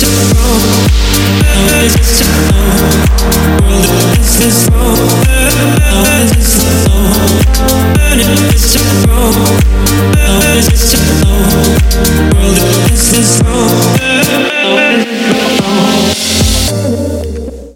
Burn it's a.